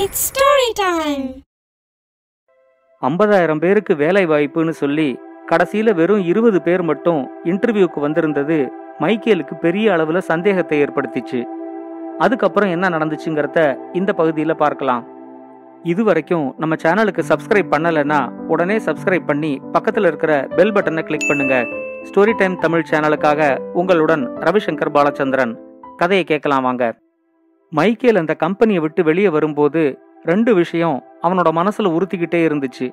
It's story time ஐம்பதாயிரம் பேருக்கு வேலை வாய்ப்புன்னு சொல்லி கடைசியில வெறும் இருபது பேர் மட்டும் இன்டர்வியூக்கு வந்திருந்தது மைக்கேலுக்கு பெரிய அளவுல சந்தேகத்தை ஏற்படுத்திச்சு. அதுக்கப்புறம் என்ன நடந்துச்சுங்கிறத இந்த பகுதியில் பார்க்கலாம். இது வரைக்கும் நம்ம சேனலுக்கு சப்ஸ்கிரைப் பண்ணலைன்னா உடனே சப்ஸ்கிரைப் பண்ணி பக்கத்தில் இருக்கிற பெல் பட்டனை கிளிக் பண்ணுங்க. ஸ்டோரி டைம் தமிழ் சேனலுக்காக உங்களுடன் ரவிசங்கர் பாலச்சந்திரன். கதையை கேட்கலாம் வாங்க. மைக்கேல் அந்த கம்பெனியை விட்டு வெளியே வரும்போது ரெண்டு விஷயம் அவனோட மனசுல உறுத்திக்கிட்டே இருந்துச்சு.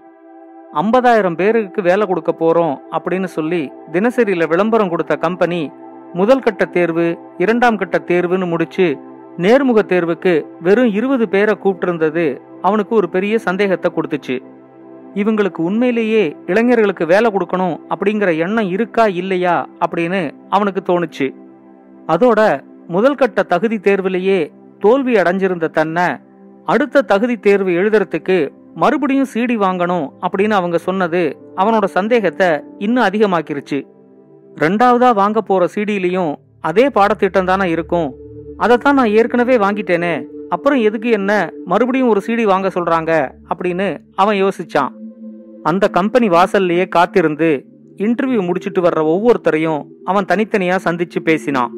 ஐம்பதாயிரம் பேருக்கு வேலை கொடுக்க போறோம் அப்படின்னு சொல்லி தினசரியில விளம்பரம் கொடுத்த கம்பெனி முதல் கட்ட தேர்வு இரண்டாம் கட்ட தேர்வுன்னு முடிச்சு நேர்முக தேர்வுக்கு வெறும் இருபது பேரை கூப்பிட்டிருந்தது அவனுக்கு ஒரு பெரிய சந்தேகத்தை கொடுத்துச்சு. இவங்களுக்கு உண்மையிலேயே இளைஞர்களுக்கு வேலை கொடுக்கணும் அப்படிங்கிற எண்ணம் இருக்கா இல்லையா அப்படின்னு அவனுக்கு தோணுச்சு. அதோட முதல் கட்ட தகுதி தேர்விலேயே தோல்வி அடைஞ்சிருந்த தன்னை அடுத்த தகுதி தேர்வு எழுதுறதுக்கு மறுபடியும் சிடி வாங்கணும் அப்படின்னு அவங்க சொன்னது அவனோட சந்தேகத்தை இன்னும் அதிகமாக்கிருச்சு. ரெண்டாவதா வாங்க போற சிடிலையும் அதே பாடத்திட்டம் தானே இருக்கும். அதைத்தான் நான் ஏற்கனவே வாங்கிட்டேனே அப்புறம் எதுக்கு என்ன மறுபடியும் ஒரு சீடி வாங்க சொல்றாங்க அப்படின்னு அவன் யோசிச்சான். அந்த கம்பெனி வாசல்லையே காத்திருந்து இன்டர்வியூ முடிச்சிட்டு வர்ற ஒவ்வொருத்தரையும் அவன் தனித்தனியா சந்திச்சு பேசினான்.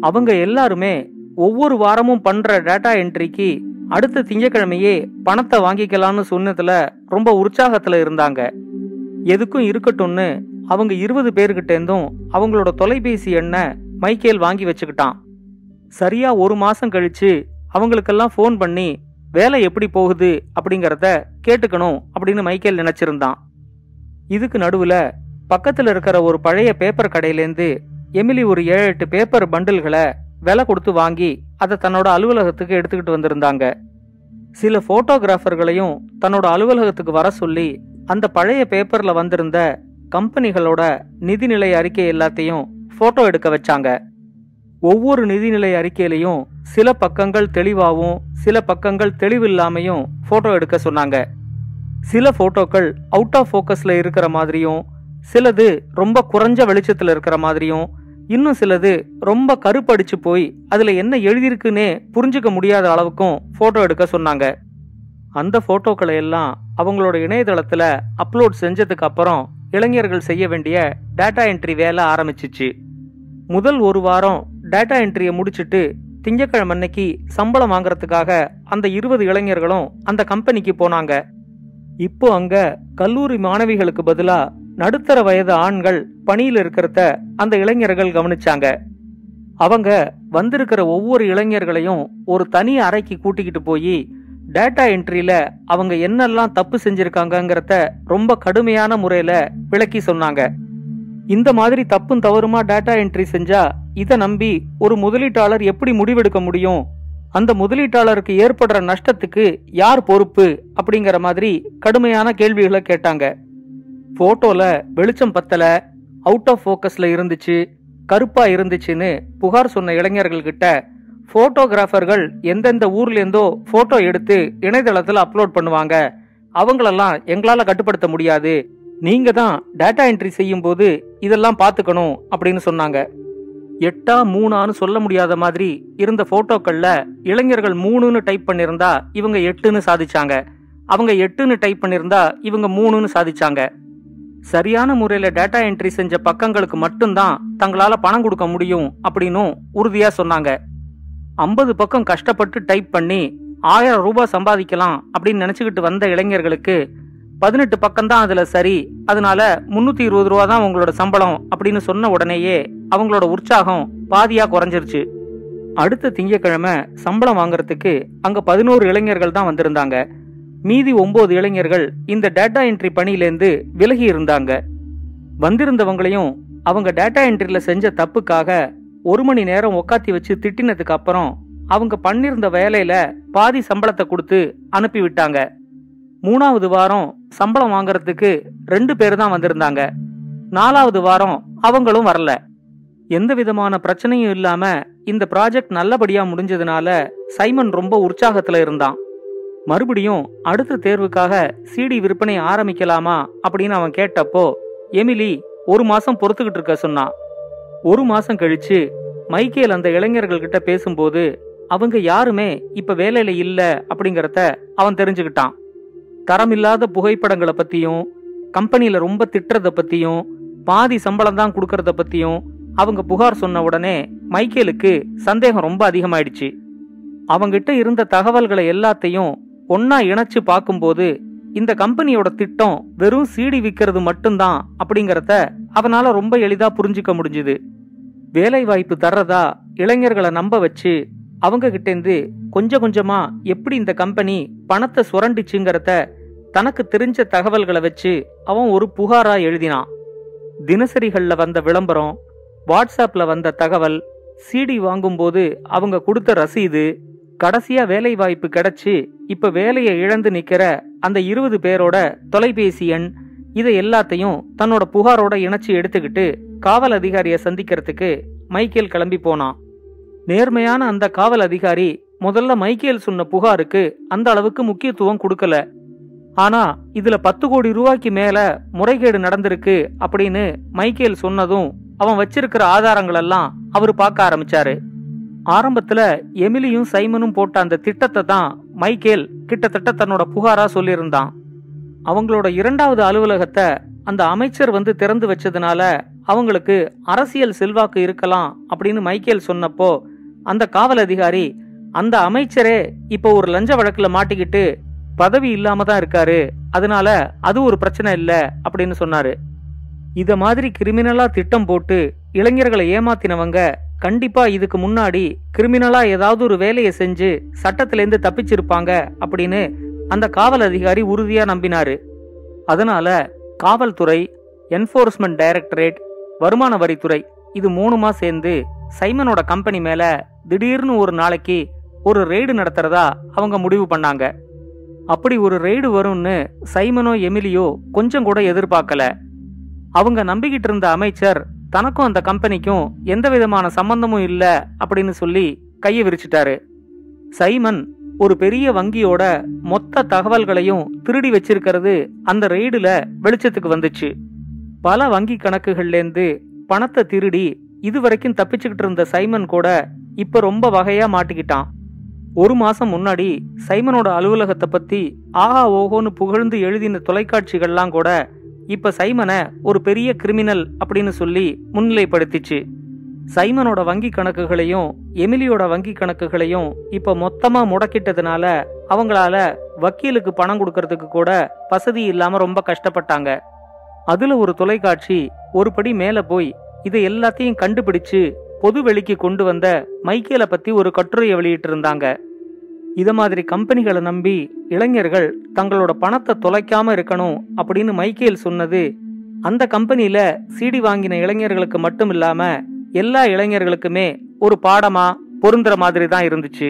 அவங்க எல்லாருமே ஒவ்வொரு வாரமும் பண்ற டேட்டா என்ட்ரிக்கு அடுத்த திங்கக்கிழமையே பணத்தை வாங்கிக்கலாம்னு சொன்னதுல ரொம்ப உற்சாகத்துல இருந்தாங்க. எதுக்கும் இருக்கட்டும்னு அவங்க இருபது பேர்கிட்ட இருந்தும் அவங்களோட தொலைபேசி எண்ணை மைக்கேல் வாங்கி வச்சுக்கிட்டான். சரியா ஒரு மாசம் கழிச்சு அவங்களுக்கெல்லாம் ஃபோன் பண்ணி வேலை எப்படி போகுது? அப்படிங்கறத கேட்டுக்கணும் அப்படின்னு மைக்கேல் நினைச்சிருந்தான். இதுக்கு நடுவுல பக்கத்துல இருக்கிற ஒரு பழைய பேப்பர் கடையிலேருந்து எமிலி ஒரு ஏழு எட்டு பேப்பர் பண்டில்களை விலை கொடுத்து வாங்கி அதை தன்னோட அலுவலகத்துக்கு எடுத்துக்கிட்டு வந்திருந்தாங்க. சில போட்டோகிராஃபர்களையும் தன்னோட அலுவலகத்துக்கு வர சொல்லி அந்த பழைய பேப்பர்ல வந்திருந்த கம்பெனிகளோட நிதிநிலை அறிக்கை எல்லாத்தையும் போட்டோ எடுக்க வச்சாங்க. ஒவ்வொரு நிதிநிலை அறிக்கையிலையும் சில பக்கங்கள் தெளிவாகவும் சில பக்கங்கள் தெளிவில்லாமையும் போட்டோ எடுக்க சொன்னாங்க. சில போட்டோக்கள் அவுட் ஆஃப் ஃபோக்கஸில் இருக்கிற மாதிரியும் சிலது ரொம்ப குறைஞ்ச வெளிச்சத்தில் இருக்கிற மாதிரியும் இன்னும் சிலது ரொம்ப கருப்படிச்சு போய் அதுல என்ன எழுதியிருக்குன்னே புரிஞ்சுக்க முடியாத அளவுக்கும் போட்டோ எடுக்க சொன்னாங்க. அந்த போட்டோக்களை எல்லாம் அவங்களோட இணையதளத்துல அப்லோட் செஞ்சதுக்கு அப்புறம் இளைஞர்கள் செய்ய வேண்டிய டேட்டா என்ட்ரி வேலை ஆரம்பிச்சிச்சு. முதல் ஒரு வாரம் டேட்டா என்ட்ரியை முடிச்சுட்டு திங்கக்கிழமை அன்னைக்கு சம்பளம் வாங்குறதுக்காக அந்த இருபது இளைஞர்களும் அந்த கம்பெனிக்கு போனாங்க. இப்போ அங்க கல்லூரி மாணவிகளுக்கு பதிலா நடுத்தர வயது ஆண்கள் பணியில் இருக்கிறத அந்த இளைஞர்கள் கவனிச்சாங்க. அவங்க வந்திருக்கிற ஒவ்வொரு இளைஞர்களையும் ஒரு தனி அறைக்கு கூட்டிக்கிட்டு போய் டேட்டா என்ட்ரியில அவங்க என்னெல்லாம் தப்பு செஞ்சிருக்காங்கிறத ரொம்ப கடுமையான முறையில விளக்கி சொன்னாங்க. இந்த மாதிரி தப்பும் தவறுமா டேட்டா என்ட்ரி செஞ்சா இதை நம்பி ஒரு முதலீட்டாளர் எப்படி முடிவெடுக்க முடியும்? அந்த முதலீட்டாளருக்கு ஏற்படுற நஷ்டத்துக்கு யார் பொறுப்பு? அப்படிங்கிற மாதிரி கடுமையான கேள்விகளை கேட்டாங்க. போட்டோல வெளிச்சம் பத்தல அவுட் ஆஃப் ஃபோக்கஸ்ல இருந்துச்சு கருப்பா இருந்துச்சுன்னு புகார் சொன்ன இளைஞர்கள்கிட்ட போட்டோகிராஃபர்கள் எந்தெந்த ஊர்லேருந்தோ போட்டோ எடுத்து இணையதளத்தில் அப்லோட் பண்ணுவாங்க. அவங்களெல்லாம் எங்களால் கட்டுப்படுத்த முடியாது. நீங்க தான் டேட்டா என்ட்ரி செய்யும் போது இதெல்லாம் பார்த்துக்கணும் அப்படின்னு சொன்னாங்க. எட்டா மூணான்னு சொல்ல முடியாத மாதிரி இருந்த போட்டோக்கள்ல இளைஞர்கள் மூணுன்னு டைப் பண்ணிருந்தா இவங்க எட்டுன்னு சாதிச்சாங்க. அவங்க எட்டுன்னு டைப் பண்ணிருந்தா இவங்க மூணுன்னு சாதிச்சாங்க. சரியான முறையில டேட்டா என்ட்ரி செஞ்ச பக்கங்களுக்கு மட்டும்தான் தங்களால பணம் கொடுக்க முடியும் அப்படின்னும் உறுதியா சொன்னாங்க. ஐம்பது பக்கம் கஷ்டப்பட்டு டைப் பண்ணி ஆயிரம் ரூபாய் சம்பாதிக்கலாம் அப்படின்னு நினைச்சுக்கிட்டு வந்த இளைஞர்களுக்கு பதினெட்டு பக்கம் தான் அதுல சரி அதனால முன்னூத்தி இருபது ரூபா தான் உங்களோட சம்பளம் அப்படின்னு சொன்ன உடனேயே அவங்களோட உற்சாகம் பாதியா குறைஞ்சிருச்சு. அடுத்த திங்கக்கிழமை சம்பளம் வாங்குறதுக்கு அங்க பதினோரு இளைஞர்கள் தான் வந்திருந்தாங்க. மீதி ஒன்பது இளைஞர்கள் இந்த டேட்டா என்ட்ரி பணியிலேருந்து விலகி இருந்தாங்க வந்திருந்தவங்களையும் அவங்க டேட்டா என்ட்ரியில் செஞ்ச தப்புக்காக ஒரு மணி நேரம் உக்காத்தி வச்சு திட்டினதுக்கு அப்புறம் அவங்க பண்ணிருந்த வேலையில பாதி சம்பளத்தை கொடுத்து அனுப்பிவிட்டாங்க. மூணாவது வாரம் சம்பளம் வாங்குறதுக்கு ரெண்டு பேர் தான் வந்திருந்தாங்க. நாலாவது வாரம் அவங்களும் வரல. எந்த விதமான பிரச்சனையும் இல்லாம இந்த ப்ராஜெக்ட் நல்லபடியா முடிஞ்சதுனால சைமன் ரொம்ப உற்சாகத்துல இருந்தான். மறுபடியும் அடுத்த தேர்வுக்காக சிடி விற்பனை ஆரம்பிக்கலாமா அப்படின்னு அவன் கேட்டப்போ எமிலி ஒரு மாசம் பொறுத்துக்கிட்டு இருக்க சொன்னான். ஒரு மாசம் கழிச்சு மைக்கேல் அந்த இளைஞர்கள் கிட்ட பேசும்போது அவங்க யாருமே இப்ப வேலையில இல்ல அப்படிங்கறத அவன் தெரிஞ்சுக்கிட்டான். தரமில்லாத புகைப்படங்களை பத்தியும் கம்பெனியில ரொம்ப திட்டுறத பத்தியும் பாதி சம்பளம் தான் கொடுக்கறத பத்தியும் அவங்க புகார் சொன்ன உடனே மைக்கேலுக்கு சந்தேகம் ரொம்ப அதிகமாயிடுச்சு. அவங்கிட்ட இருந்த தகவல்களை எல்லாத்தையும் ஒன்னா இணைச்சு பார்க்கும்போது இந்த கம்பெனியோட திட்டம் வெறும் சீடி விற்கிறது மட்டும்தான் அப்படிங்கறத அவனால ரொம்ப எளிதா புரிஞ்சுக்க முடிஞ்சுது. வேலை வாய்ப்பு தர்றதா இளைஞர்களை நம்ப வச்சு அவங்க கிட்டேந்து கொஞ்சம் கொஞ்சமா எப்படி இந்த கம்பெனி பணத்தை சுரண்டிச்சுங்கிறத தனக்கு தெரிஞ்ச தகவல்களை வச்சு அவன் ஒரு புகாரா எழுதினான். தினசரிகள்ல வந்த விளம்பரம் வாட்ஸ்அப்பில் வந்த தகவல் சிடி வாங்கும்போது அவங்க கொடுத்த ரசீது கடைசியா வேலை வாய்ப்பு கிடைச்சு இப்ப வேலையை இழந்து நிக்கிற அந்த இருபது பேரோட தொலைபேசி எண் இதை எல்லாத்தையும் தன்னோட புகாரோட இணைச்சு எடுத்துக்கிட்டு காவல் அதிகாரியை சந்திக்கிறதுக்கு மைக்கேல் கிளம்பி போனான். நேர்மையான அந்த காவல் அதிகாரி முதல்ல மைக்கேல் சொன்ன புகாருக்கு அந்த அளவுக்கு முக்கியத்துவம் கொடுக்கல. ஆனா இதுல பத்து கோடி ரூபாய்க்கு மேல முறைகேடு நடந்திருக்கு அப்படின்னு மைக்கேல் சொன்னதும் அவன் வச்சிருக்கிற ஆதாரங்கள் எல்லாம் அவர் பார்க்க ஆரம்பிச்சாரு. ஆரம்பத்துல எமிலியும் சைமனும் போட்ட அந்த திட்டத்தை தான் மைக்கேல் கிட்டத்தட்ட தன்னோட புகாரா சொல்லியிருந்தான். அவங்களோட இரண்டாவது அலுவலகத்தை அந்த அமைச்சர் வந்து திறந்து வச்சதுனால அவங்களுக்கு அரசியல் செல்வாக்கு இருக்கலாம் அப்படின்னு மைக்கேல் சொன்னப்போ அந்த காவல் அதிகாரி அந்த அமைச்சரே இப்போ ஒரு லஞ்ச வழக்குல மாட்டிக்கிட்டு பதவி இல்லாம தான் இருக்காரு அதனால அது ஒரு பிரச்சனை இல்லை அப்படின்னு சொன்னாரு. இத மாதிரி கிரிமினலா திட்டம் போட்டு இளைஞர்களை ஏமாத்தினவங்க கண்டிப்பா இதுக்கு முன்னாடி கிரிமினலா ஏதாவது ஒரு வேலையை செஞ்சு சட்டத்திலேருந்து தப்பிச்சிருப்பாங்க அப்படின்னு அந்த காவல் அதிகாரி உறுதியா நம்பினாரு. அதனால காவல்துறை என்ஃபோர்ஸ்மெண்ட் டைரக்டரேட் வருமான வரித்துறை இது மூணுமா சேர்ந்து சைமனோட கம்பெனி மேல திடீர்னு ஒரு நாளைக்கு ஒரு ரெய்டு நடத்துறதா அவங்க முடிவு பண்ணாங்க. அப்படி ஒரு ரெய்டு வரும்னு சைமனோ எமிலியோ கொஞ்சம் கூட எதிர்பார்க்கல. அவங்க நம்பிக்கிட்டு இருந்த அமைச்சர் தனக்கும் அந்த கம்பெனிக்கும் எந்த விதமான சம்பந்தமும் இல்ல அப்படின்னு சொல்லி கையை விரிச்சிட்டாரு. சைமன் ஒரு பெரிய வங்கியோட மொத்த தகவல்களையும் திருடி வச்சிருக்கிறது அந்த ரெய்டுல வெளிச்சத்துக்கு வந்துச்சு. பல வங்கி கணக்குகள்லேருந்து பணத்தை திருடி இதுவரைக்கும் தப்பிச்சுக்கிட்டு இருந்த சைமன் கூட இப்ப ரொம்ப வகையா மாட்டிக்கிட்டான். ஒரு மாசம் முன்னாடி சைமனோட அலுவலகத்தை பத்தி ஆஹா ஓஹோன்னு புகழ்ந்து எழுதின தொலைக்காட்சிகள்லாம் கூட இப்ப சைமனை ஒரு பெரிய கிரிமினல் அப்படின்னு சொல்லி முன்னிலைப்படுத்திச்சு. சைமனோட வங்கி கணக்குகளையும் எமிலியோட வங்கி கணக்குகளையும் இப்ப மொத்தமா முடக்கிட்டதுனால அவங்களால வக்கீலுக்கு பணம் கொடுக்கறதுக்கு கூட வசதி இல்லாம ரொம்ப கஷ்டப்பட்டாங்க. அதுல ஒரு தொலைக்காட்சி ஒரு படி மேல போய் இதை எல்லாத்தையும் கண்டுபிடிச்சு பொது வெளிக்கு கொண்டு வந்த மைக்கேலை பத்தி ஒரு கட்டுரையை வெளியிட்டு இருந்தாங்க இது மாதிரி கம்பெனிகளை நம்பி இளைஞர்கள் தங்களோட பணத்தை தொலைக்காம இருக்கணும் அப்படின்னு மைக்கேல் சொன்னது. அந்த கம்பெனியில சிடி வாங்கின இளைஞர்களுக்கு மட்டும் இல்லாம எல்லா இளைஞர்களுக்குமே ஒரு பாடமா பொருந்துற மாதிரி தான் இருந்துச்சு.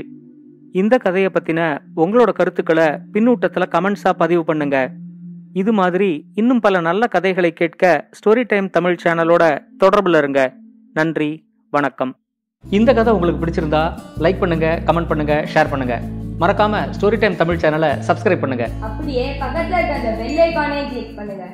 இந்த கதையை பத்தின உங்களோட கருத்துக்களை பின்னூட்டத்துல கமெண்ட்ஸா பதிவு பண்ணுங்க. இது மாதிரி இன்னும் பல நல்ல கதைகளை கேட்க ஸ்டோரி டைம் தமிழ் சேனலோட தொடர்புல இருங்க. நன்றி வணக்கம். இந்த கதை உங்களுக்கு பிடிச்சிருந்தா லைக் பண்ணுங்க கமெண்ட் பண்ணுங்க ஷேர் பண்ணுங்க. மறக்காம ஸ்டோரி டைம் தமிழ் சேனலை சப்ஸ்கிரைப் பண்ணுங்க. அப்படியே பக்கத்துல இருக்க அந்த பெல் ஐகானையும் கிளிக் பண்ணுங்க.